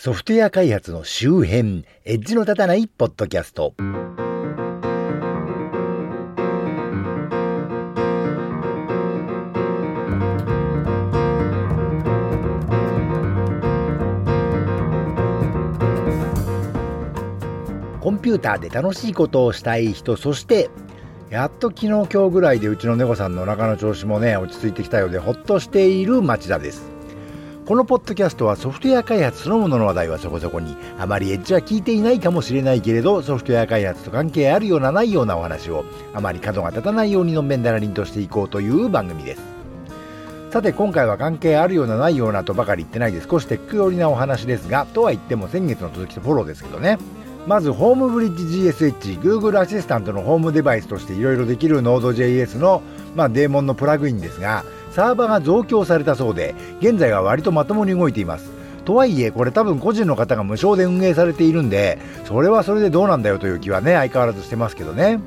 ソフトウェア開発の周辺、エッジの立たないポッドキャスト。コンピューターで楽しいことをしたい人、そしてやっと昨日今日ぐらいでうちの猫さんのお腹の調子もね落ち着いてきたようでほっとしている町田ですこのポッドキャストはソフトウェア開発そのものの話題はそこそこにあまりエッジは聞いていないかもしれないけれどソフトウェア開発と関係あるようなないようなお話をあまり角が立たないようにのんべんだらりんとしていこうという番組です。さて今回は関係あるようなないようなとばかり言ってないで少しテック寄りなお話ですがとは言っても先月の続きとフォローですけどね。まずホームブリッジ GSH、Google アシスタントのホームデバイスとしていろいろできる Node.js の、まあ、デーモンのプラグインですが、サーバーが増強されたそうで、現在は割とまともに動いています。とはいえ、これ多分個人の方が無償で運営されているんで、それはそれでどうなんだよという気はね、相変わらずしてますけどね。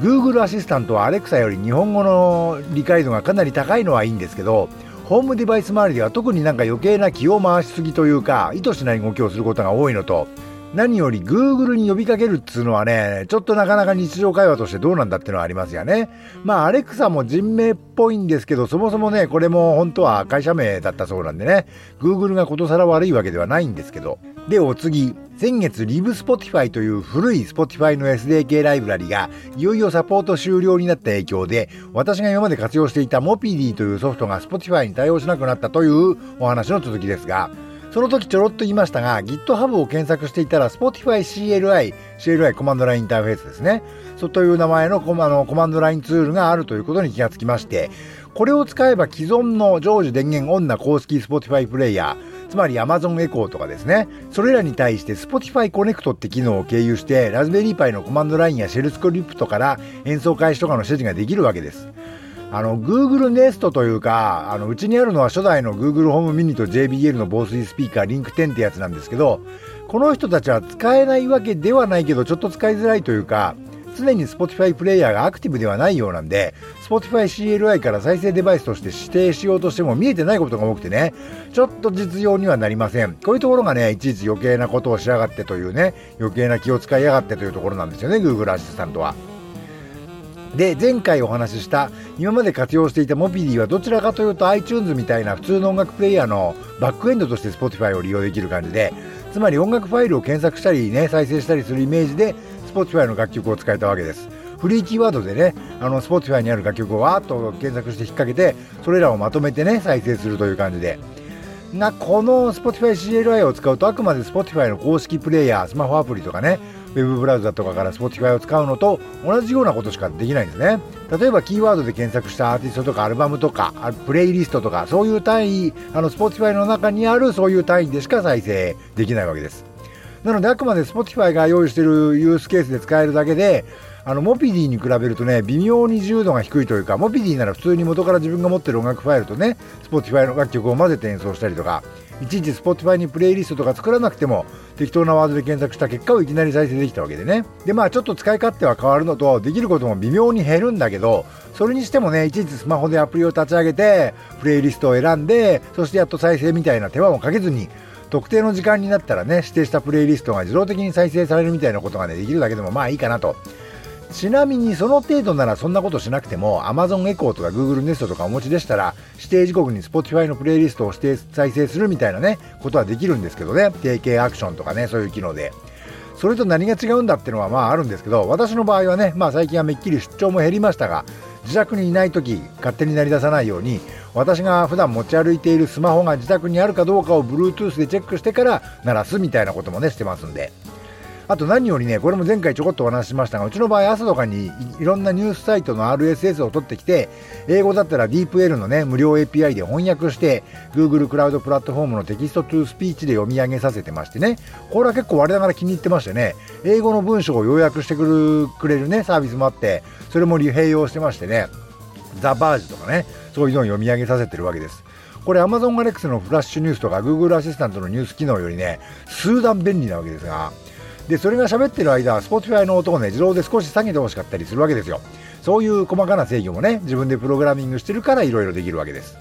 Google アシスタントは Alexa より日本語の理解度がかなり高いのはいいんですけど、ホームデバイス周りでは特になんか余計な気を回しすぎというか、意図しない動きをすることが多いのと、何より Google に呼びかけるっつうのはね、ちょっとなかなか日常会話としてどうなんだっていうのはありますよね。まあ、アレクサも人名っぽいんですけど、そもそもね、これも本当は会社名だったそうなんでね、Google がことさら悪いわけではないんですけど。で、お次。先月 LiveSpotify という古い Spotify の SDK ライブラリがいよいよサポート終了になった影響で私が今まで活用していた Mopidi というソフトが Spotify に対応しなくなったというお話の続きですがその時ちょろっと言いましたが、GitHub を検索していたら Spotify CLI、CLI コマンドラインインターフェースですね。そという名前のコマのコマンドラインツールがあるということに気がつきまして、これを使えば既存の常時電源オンな公式 Spotify プレイヤー、つまり Amazon Echo とかですね。それらに対して Spotify Connect って機能を経由して、ラズベリーパイのコマンドラインやシェルスクリプトから演奏開始とかの指示ができるわけです。あの、Google Nest というか、あの、うちにあるのは初代の Google ホームミニと JBL の防水スピーカー、リンク10ってやつなんですけど、この人たちは使えないわけではないけど、ちょっと使いづらいというか、常に Spotify プレイヤーがアクティブではないようなんで、Spotify CLI から再生デバイスとして指定しようとしても見えてないことが多くてね、ちょっと実用にはなりません。こういうところがね、いちいち余計なことをしやがってというね、余計な気を使いやがってというところなんですよね、Google アシスタントは。で、前回お話しした今まで活用していたモピディはどちらかというと iTunes みたいな普通の音楽プレイヤーのバックエンドとして Spotify を利用できる感じで、つまり音楽ファイルを検索したりね、再生したりするイメージで Spotify の楽曲を使えたわけです。フリーキーワードでね、あの Spotify にある楽曲をわーっと検索して引っ掛けて、それらをまとめてね、再生するという感じで。が、この Spotify CLI を使うとあくまで Spotify の公式プレイヤー、スマホアプリとかね、ウェブブラウザとかから Spotify を使うのと同じようなことしかできないんですね。例えばキーワードで検索したアーティストとかアルバムとかプレイリストとかそういう単位、あの Spotify の中にあるそういう単位でしか再生できないわけです。なのであくまで Spotify が用意しているユースケースで使えるだけであのモピディに比べるとね微妙に自由度が低いというかモピディなら普通に元から自分が持ってる音楽ファイルとね Spotify の楽曲を混ぜて演奏したりとかいちいち Spotify にプレイリストとか作らなくても適当なワードで検索した結果をいきなり再生できたわけでね。でまあちょっと使い勝手は変わるのとできることも微妙に減るんだけどそれにしてもねいちいちスマホでアプリを立ち上げてプレイリストを選んでそしてやっと再生みたいな手間もかけずに特定の時間になったらね指定したプレイリストが自動的に再生されるみたいなことがねできるだけでもまあいいかなと。ちなみにその程度ならそんなことしなくても Amazon Echo とか Google Nest とかお持ちでしたら指定時刻に Spotify のプレイリストを指定再生するみたいなねことはできるんですけどね。定型アクションとかねそういう機能で。それと何が違うんだっていうのはまああるんですけど私の場合はねまあ最近はめっきり出張も減りましたが自宅にいない時勝手に鳴り出さないように私が普段持ち歩いているスマホが自宅にあるかどうかを Bluetooth でチェックしてから鳴らすみたいなこともねしてますんで。あと何よりね、これも前回ちょこっとお話ししましたが、うちの場合朝とかにいろんなニュースサイトの RSS を取ってきて、英語だったら DeepL のね、無料 API で翻訳して、Google クラウドプラットフォームのテキストトゥースピーチで読み上げさせてましてね、これは結構我ながら気に入ってましてね、英語の文章を要約してくるくれるね、サービスもあって、それも併用してましてね、ザ・バージとかね、そういうのを読み上げさせてるわけです。これ AmazonAlex のフラッシュニュースとか Google アシスタントのニュース機能よりね、数段便利なわけですが、でそれが喋ってる間 Spotify の音をね自動で少し下げてほしかったりするわけですよ。そういう細かな制御もね自分でプログラミングしてるからいろいろできるわけです。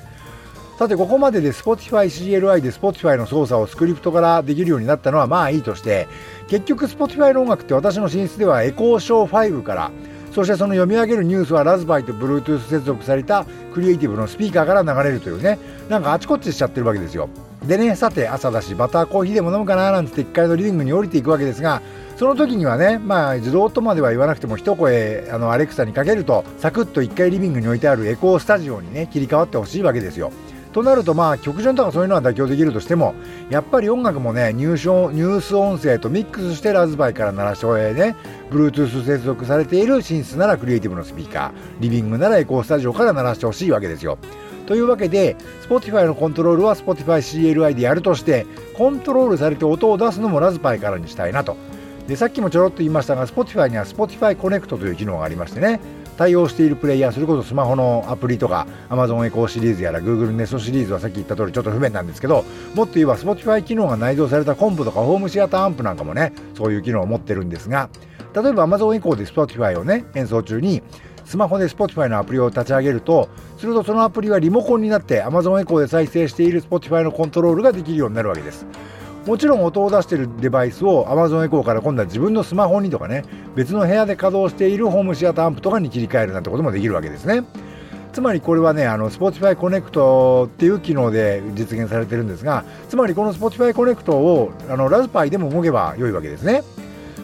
さてここまでで Spotify CLI で Spotify の操作をスクリプトからできるようになったのはまあいいとして結局 Spotify の音楽って私の寝室ではエコーショー5からそしてその読み上げるニュースはラズパイと Bluetooth 接続されたクリエイティブのスピーカーから流れるというねなんかあちこちしちゃってるわけですよ。でねさて朝だしバターコーヒーでも飲むかななんて1階のリビングに降りていくわけですがその時にはねまあ自動とまでは言わなくても一声あのアレクサにかけるとサクッと1階リビングに置いてあるエコースタジオにね切り替わってほしいわけですよ。となるとまあ曲順とかそういうのは妥協できるとしてもやっぱり音楽もねニュースニュース音声とミックスしてラズバイから鳴らしてね Bluetooth 接続されている寝室ならクリエイティブのスピーカーリビングならエコースタジオから鳴らしてほしいわけですよ。というわけで Spotify のコントロールは Spotify CLI でやるとしてコントロールされて音を出すのもラズパイからにしたいなと。でさっきもちょろっと言いましたが Spotify には Spotify Connect という機能がありましてね。対応しているプレイヤーそれこそスマホのアプリとか Amazon エコーシリーズやら Google Nest シリーズはさっき言った通りちょっと不便なんですけどもっと言えば Spotify 機能が内蔵されたコンプとかホームシアターアンプなんかもねそういう機能を持ってるんですが例えば Amazon エコーで Spotify をね演奏中にスマホで Spotify のアプリを立ち上げるとするとそのアプリはリモコンになって Amazon エコーで再生している Spotify のコントロールができるようになるわけです。もちろん音を出しているデバイスを Amazon エコーから今度は自分のスマホにとかね別の部屋で稼働しているホームシアターアンプとかに切り替えるなんてこともできるわけですね。つまりこれはねあの Spotify Connect っていう機能で実現されてるんですがつまりこの Spotify Connect をあのラズパイでも動けば良いわけですね。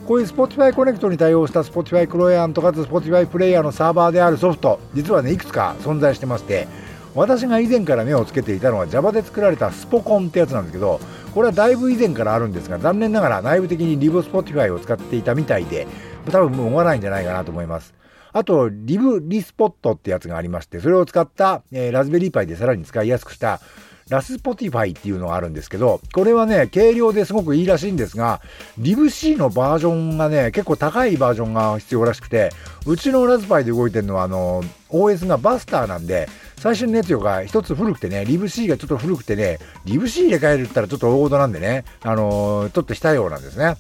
こういう Spotify Connect に対応した Spotify クロイアントかつ Spotify プレイヤーのサーバーであるソフト実はねいくつか存在してまして私が以前から目をつけていたのは Java で作られたスポコンってやつなんですけどこれはだいぶ以前からあるんですが残念ながら内部的に LiveSpotify を使っていたみたいで多分もう追わないんじゃないかなと思います。あと、 librespot ってやつがありまして、それを使った、えー、 Raspberry Pi でさらに使いやすくした Raspotify っていうのがあるんですけど、これはね、軽量ですごくいいらしいんですが、リブ C のバージョンがね、結構高いバージョンが必要らしくて、うちのラズパイで動いてるのは、あの、OS が Buster なんで、最新のやつより一つ古くてね、リブ C がちょっと古くてね、リブ C 入れ替えるったらちょっと大事なんでね、あのー、ちょっとしたようなんですね。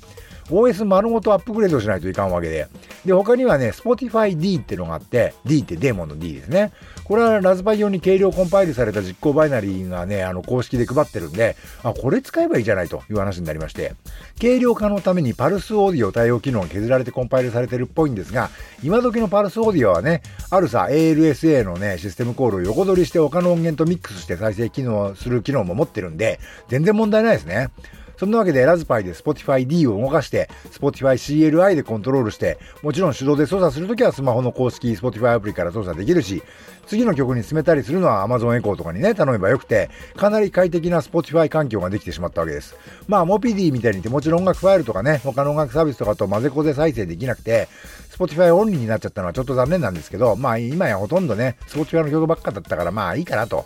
OS 丸ごとアップグレードしないといかんわけで。で、他にはね、Spotify D ってのがあって、D ってデーモンの D ですね。これはラズパイ用に軽量コンパイルされた実行バイナリーがね、あの公式で配ってるんで、あ、これ使えばいいじゃないという話になりまして、軽量化のためにパルスオーディオ対応機能が削られてコンパイルされてるっぽいんですが、今時のパルスオーディオはね、あるさ、ALSA のね、システムコールを横取りして他の音源とミックスして再生機能する機能も持ってるんで、全然問題ないですね。そんなわけでラズパイで Spotify D を動かして、Spotify CLI でコントロールして、もちろん手動で操作するときはスマホの公式 Spotify アプリから操作できるし、次の曲に進めたりするのは Amazon Echo とかにね、頼めばよくて、かなり快適な Spotify 環境ができてしまったわけです。まあ、モピディみたいにてもちろん音楽ファイルとかね、他の音楽サービスとかと混ぜこぜ再生できなくて、Spotify オンリーになっちゃったのはちょっと残念なんですけど、まあ今やほとんどね、Spotify の曲ばっかだったからまあいいかなと。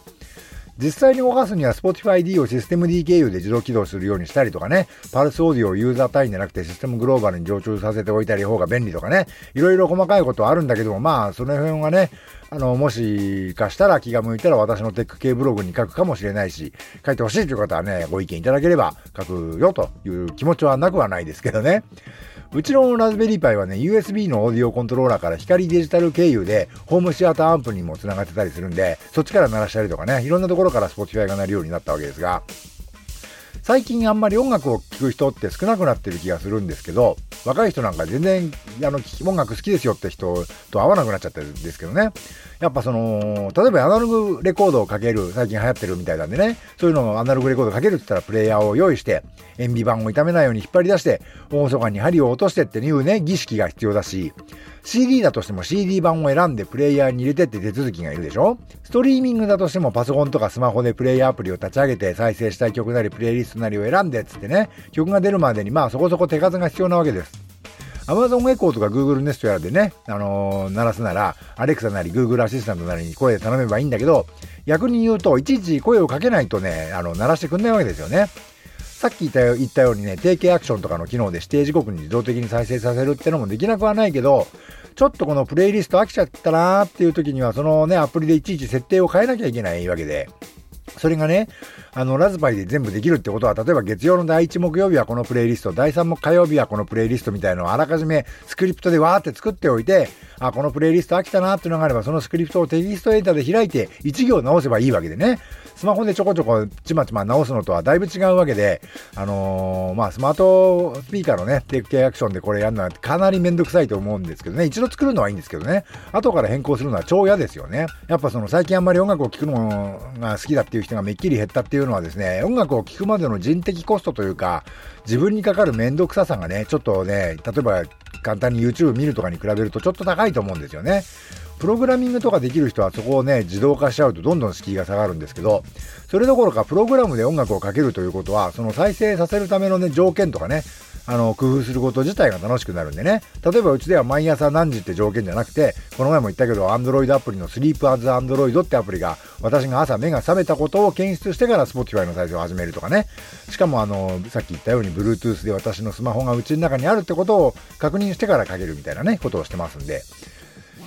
実際に動かすには Spotify D をシステム D 経由で自動起動するようにしたりとかね、パルスオーディオをユーザー単位じゃなくてシステムグローバルに常駐させておいたり方が便利とかね、いろいろ細かいことはあるんだけども、まあ、その辺はね、あの、もしかしたら気が向いたら私のテック系ブログに書くかもしれないし、書いてほしいという方はね、ご意見いただければ書くよという気持ちはなくはないですけどね。うちのラズベリーパイはね、USB のオーディオコントローラーから光デジタル経由で、ホームシアターアンプにも繋がってたりするんで、そっちから鳴らしたりとかね、いろんなところから Spotify が鳴るようになったわけですが、最近あんまり音楽を聴く人って少なくなってる気がするんですけど、若い人なんか全然あの音楽好きですよって人と合わなくなっちゃってるんですけどね。やっぱその、例えばアナログレコードをかける、最近流行ってるみたいなんでね、そういうのをアナログレコードかけるって言ったらプレイヤーを用意して、塩ビ板を傷めないように引っ張り出して、大晦日に針を落としてっていうね、儀式が必要だし、CD だとしても CD 版を選んでプレイヤーに入れてって手続きがいるでしょ？ストリーミングだとしてもパソコンとかスマホでプレイヤーアプリを立ち上げて再生したい曲なりプレイリストなりを選んでっつってね、曲が出るまでにまあそこそこ手数が必要なわけです。Amazon Echo とか Google Nest やらでね、あのー、鳴らすなら、Alexa なり Google アシスタントなりに声で頼めばいいんだけど、逆に言うと、いちいち声をかけないとね、あの、鳴らしてくんないわけですよね。さっき言ったよ言ったようにね、定型アクションとかの機能で指定時刻に自動的に再生させるってのもできなくはないけど、ちょっとこのプレイリスト飽きちゃったなーっていう時には、そのね、アプリでいちいち設定を変えなきゃいけないわけで、それがね、あの、ラズパイで全部できるってことは、例えば月曜の第1木曜日はこのプレイリスト、第3木火曜日はこのプレイリストみたいのをあらかじめスクリプトでわーって作っておいて、あ、このプレイリスト飽きたなっていうのがあれば、そのスクリプトをテキストエデータで開いて1行直せばいいわけでね。スマホでちょこちょこちまちま直すのとはだいぶ違うわけで、あのー、まあ、スマートスピーカーのね、テイクケアアクションでこれやるのはかなりめんどくさいと思うんですけどね、一度作るのはいいんですけどね、後から変更するのは超嫌ですよね。やっぱその最近あんまり音楽を聴くのが好きだっていう人がめっきり減ったっていういうのはですね、音楽を聴くまでの人的コストというか、自分にかかる面倒くささがね、ちょっとね、例えば簡単に YouTube 見るとかに比べるとちょっと高いと思うんですよね。プログラミングとかできる人はそこをね、自動化しちゃうとどんどん敷居が下がるんですけど、それどころかプログラムで音楽をかけるということは、その再生させるためのね、条件とかね、あの、工夫すること自体が楽しくなるんでね。例えばうちでは毎朝何時って条件じゃなくて、この前も言ったけど、Android アプリの Sleep as Android ってアプリが、私が朝目が覚めたことを検出してから Spotify の再生を始めるとかね。しかもあの、さっき言ったように Bluetooth で私のスマホがうちの中にあるってことを確認してからかけるみたいなね、ことをしてますんで。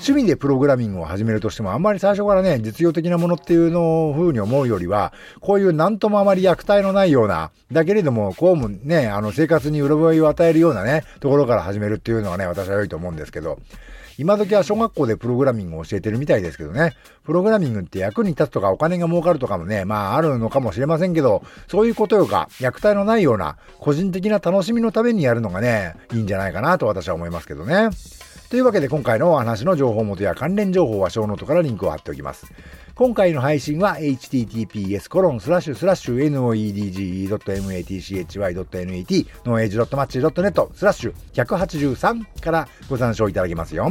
趣味でプログラミングを始めるとしても、あんまり最初からね、実用的なものっていうのを風に思うよりは、こういうなんともあまり虐待のないような、だけれども、こうもね、あの、生活に潤いを与えるようなね、ところから始めるっていうのはね、私は良いと思うんですけど、今時は小学校でプログラミングを教えてるみたいですけどね、プログラミングって役に立つとかお金が儲かるとかもね、まああるのかもしれませんけど、そういうことよか、虐待のないような、個人的な楽しみのためにやるのがね、いいんじゃないかなと私は思いますけどね。というわけで今回のお話の情報元や関連情報はショーノートからリンクを貼っておきます。今回の配信は https コロンスラッシュスラッシュ noedge.matchy.net のエイジ .match.net スラッシュ183からご参照いただけますよ。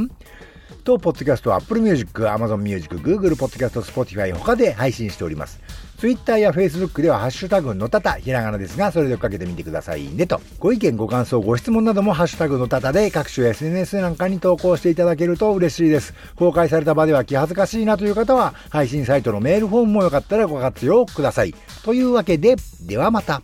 と、ポッドキャストは Apple Music、Amazon Music、Google Podcast、Spotify 他で配信しております。Twitter や Facebook ではハッシュタグのたた、ひらがなですが、それで追っかけてみてくださいねと。ご意見、ご感想、ご質問などもハッシュタグのたたで各種 SNS なんかに投稿していただけると嬉しいです。公開された場では気恥ずかしいなという方は、配信サイトのメールフォームもよかったらご活用ください。というわけで、ではまた。